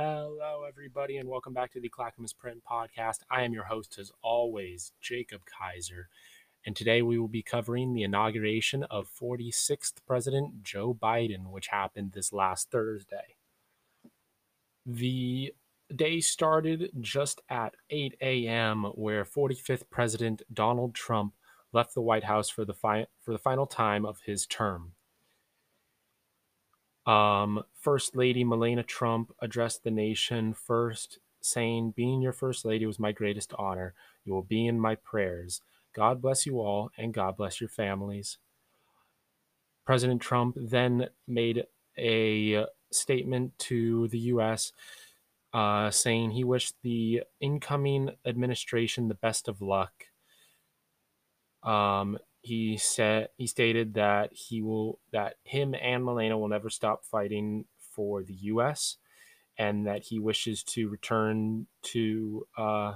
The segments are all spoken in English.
Hello, everybody, and welcome back to the Clackamas Print Podcast. I am your host, as always, Jacob Kaiser, and today we will be covering the inauguration of 46th President Joe Biden, which happened this last Thursday. The day started just at 8 a.m., where 45th President Donald Trump left the White House for the, fi- for the final time of his term. Um, First Lady Melania Trump addressed the nation first, saying, Being your First Lady was my greatest honor. You will be in my prayers. God bless you all, and God bless your families. President Trump then made a statement to the U.S. Uh, saying he wished the incoming administration the best of luck. Um, he said he stated that he will that him and Melania will never stop fighting for the U.S. and that he wishes to return to uh,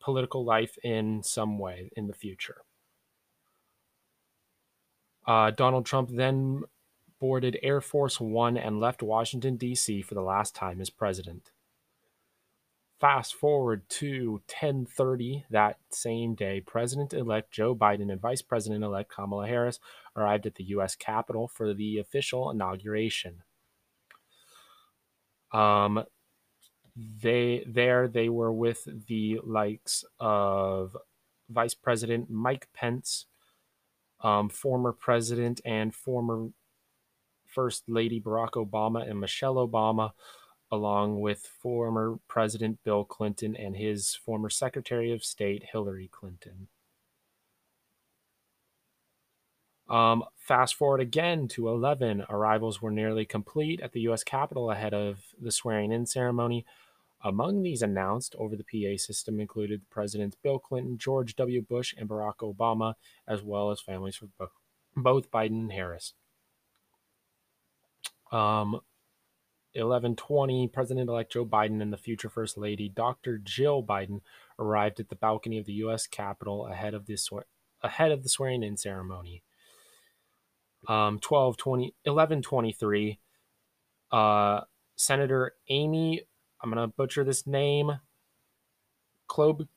political life in some way in the future. Uh, Donald Trump then boarded Air Force One and left Washington, D.C. for the last time as president. Fast forward to 10:30 that same day, President-elect Joe Biden and Vice President-elect Kamala Harris arrived at the US Capitol for the official inauguration. Um they there they were with the likes of Vice President Mike Pence, um, former president and former First Lady Barack Obama and Michelle Obama, along with former President Bill Clinton and his former Secretary of State Hillary Clinton. Um, fast forward again to 11. Arrivals were nearly complete at the U.S. Capitol ahead of the swearing in ceremony. Among these announced over the PA system included Presidents Bill Clinton, George W. Bush, and Barack Obama, as well as families of both Biden and Harris. Um, 1120, President-elect Joe Biden and the future First Lady, Dr. Jill Biden, arrived at the balcony of the U.S. Capitol ahead of ahead of the swearing-in ceremony. Um, 1220, 1123, uh, Senator Amy, I'm gonna butcher this name, Klob,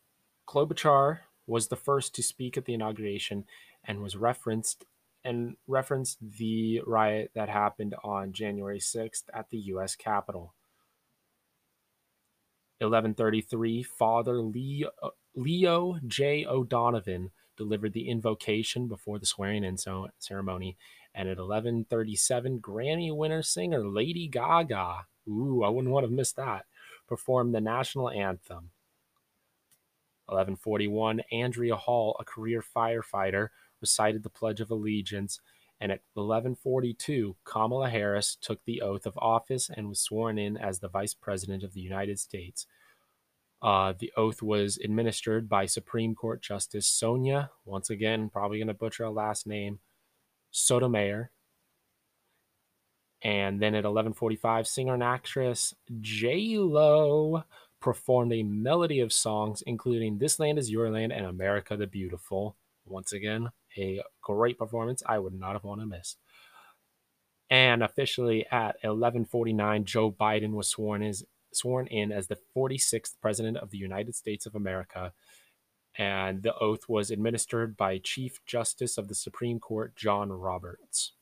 Klobuchar was the first to speak at the inauguration and was referenced and referenced the riot that happened on January 6th at the U.S. Capitol. 1133, Father Leo, Leo J. O'Donovan delivered the invocation before the swearing in ceremony. And at 1137, Grammy winner singer Lady Gaga, ooh, I wouldn't want to miss that, performed the national anthem. 1141, Andrea Hall, a career firefighter, recited the Pledge of Allegiance, and at 1142, Kamala Harris took the oath of office and was sworn in as the Vice President of the United States. Uh, the oath was administered by Supreme Court Justice Sonia, once again, probably going to butcher a last name, Sotomayor. And then at 11:45, singer and actress J Lo performed a melody of songs, including "This Land Is Your Land" and "America the Beautiful." Once again, a great performance I would not have wanted to miss. And officially at 11:49, Joe Biden was sworn as sworn in as the 46th president of the United States of America, and the oath was administered by Chief Justice of the Supreme Court John Roberts.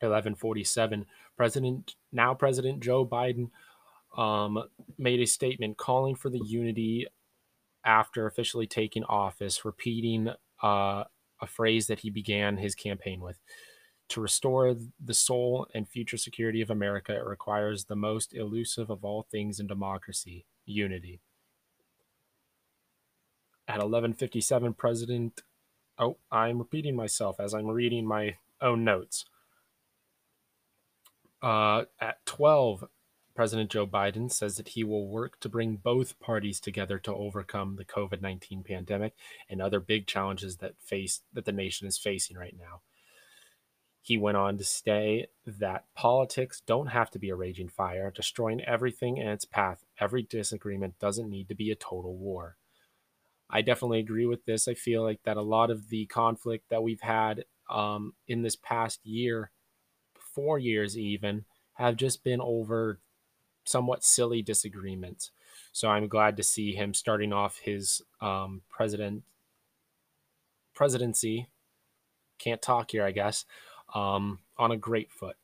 1147, President now President Joe Biden um, made a statement calling for the unity after officially taking office, repeating uh, a phrase that he began his campaign with. To restore the soul and future security of America, it requires the most elusive of all things in democracy unity. At 1157, President. Oh, I'm repeating myself as I'm reading my own notes. Uh, at 12, President Joe Biden says that he will work to bring both parties together to overcome the COVID-19 pandemic and other big challenges that face that the nation is facing right now. He went on to say that politics don't have to be a raging fire, destroying everything in its path. Every disagreement doesn't need to be a total war. I definitely agree with this. I feel like that a lot of the conflict that we've had um, in this past year, four years even, have just been over somewhat silly disagreements. So I'm glad to see him starting off his um, president presidency. Can't talk here, I guess. Um, on a great foot.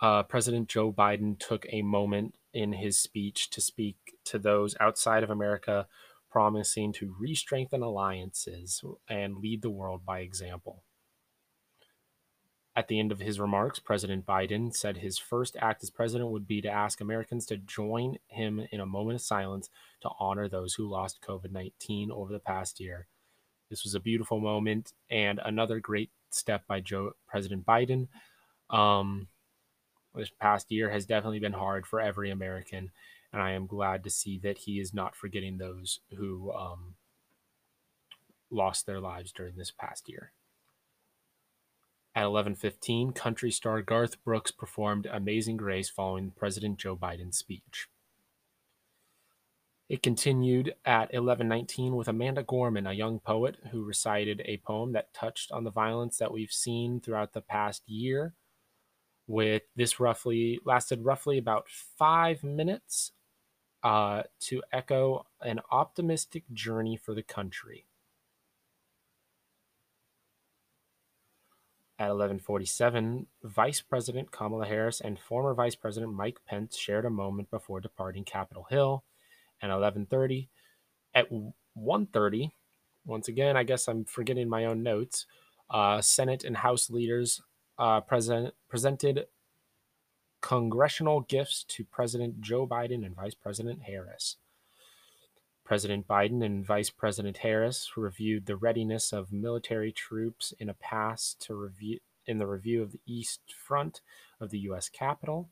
Uh, President Joe Biden took a moment in his speech to speak to those outside of America, promising to re strengthen alliances and lead the world by example. At the end of his remarks, President Biden said his first act as president would be to ask Americans to join him in a moment of silence to honor those who lost COVID 19 over the past year. This was a beautiful moment and another great step by Joe, President Biden. Um, this past year has definitely been hard for every American, and I am glad to see that he is not forgetting those who um, lost their lives during this past year. At 11:15, country star Garth Brooks performed Amazing Grace following President Joe Biden's speech. It continued at 11:19 with Amanda Gorman, a young poet who recited a poem that touched on the violence that we've seen throughout the past year. With this roughly lasted roughly about 5 minutes uh, to echo an optimistic journey for the country. At 11:47, Vice President Kamala Harris and former Vice President Mike Pence shared a moment before departing Capitol Hill and 11:30. At 1:30, once again, I guess I'm forgetting my own notes. Uh, Senate and House leaders uh, present, presented congressional gifts to President Joe Biden and Vice President Harris. President Biden and Vice President Harris reviewed the readiness of military troops in a pass to review in the review of the east front of the U.S. Capitol.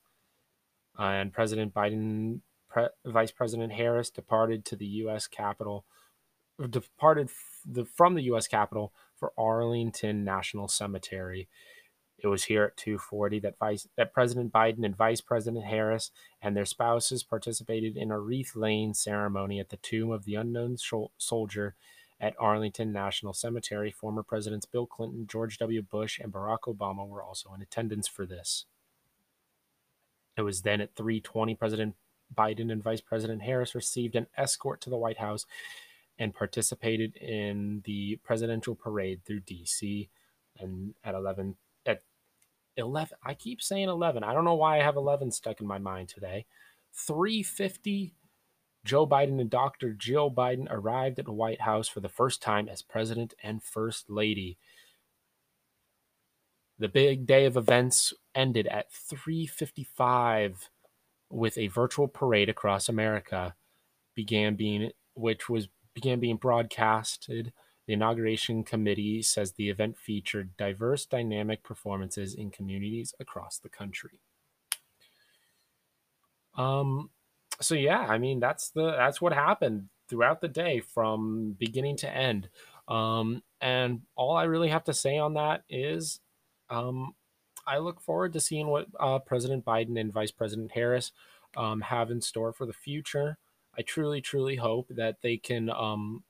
Uh, and President Biden Pre- Vice President Harris departed to the U.S. Capitol, departed the, from the U.S. Capitol for Arlington National Cemetery. It was here at 2:40 that Vice that President Biden and Vice President Harris and their spouses participated in a wreath-laying ceremony at the tomb of the unknown soldier at Arlington National Cemetery. Former Presidents Bill Clinton, George W. Bush, and Barack Obama were also in attendance for this. It was then at 3:20 President Biden and Vice President Harris received an escort to the White House and participated in the presidential parade through DC. And at 11, at 11, I keep saying 11. I don't know why I have 11 stuck in my mind today. 350, Joe Biden and Dr. Jill Biden arrived at the White House for the first time as president and first lady. The big day of events ended at 355 with a virtual parade across America began being which was began being broadcasted. The inauguration committee says the event featured diverse dynamic performances in communities across the country. Um so yeah, I mean that's the that's what happened throughout the day from beginning to end. Um and all I really have to say on that is um I look forward to seeing what uh, President Biden and Vice President Harris um, have in store for the future. I truly, truly hope that they can um,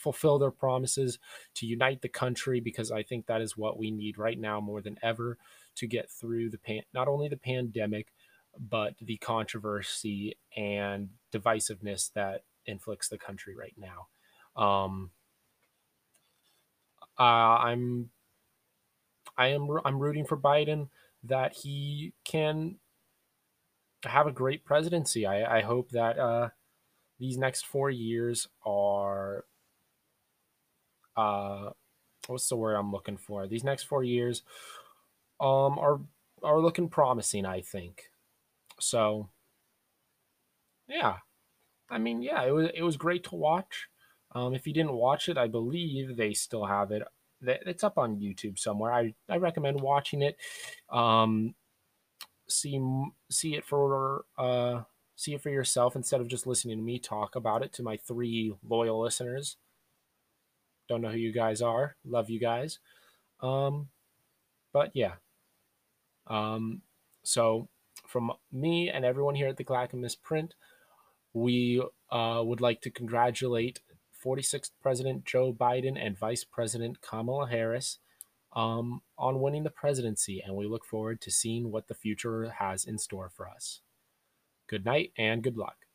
fulfill their promises to unite the country because I think that is what we need right now more than ever to get through the pan- not only the pandemic but the controversy and divisiveness that inflicts the country right now. Um, uh, I'm I am I'm rooting for Biden that he can have a great presidency. I, I hope that uh, these next four years are uh, what's the word I'm looking for? These next four years um, are are looking promising. I think so. Yeah, I mean, yeah, it was it was great to watch. Um, if you didn't watch it, I believe they still have it it's up on YouTube somewhere. I, I recommend watching it. Um, see see it for uh, see it for yourself instead of just listening to me talk about it to my three loyal listeners. Don't know who you guys are. Love you guys. Um, but yeah. Um, so from me and everyone here at the Clackamas Print, we uh, would like to congratulate 46th President Joe Biden and Vice President Kamala Harris um, on winning the presidency, and we look forward to seeing what the future has in store for us. Good night and good luck.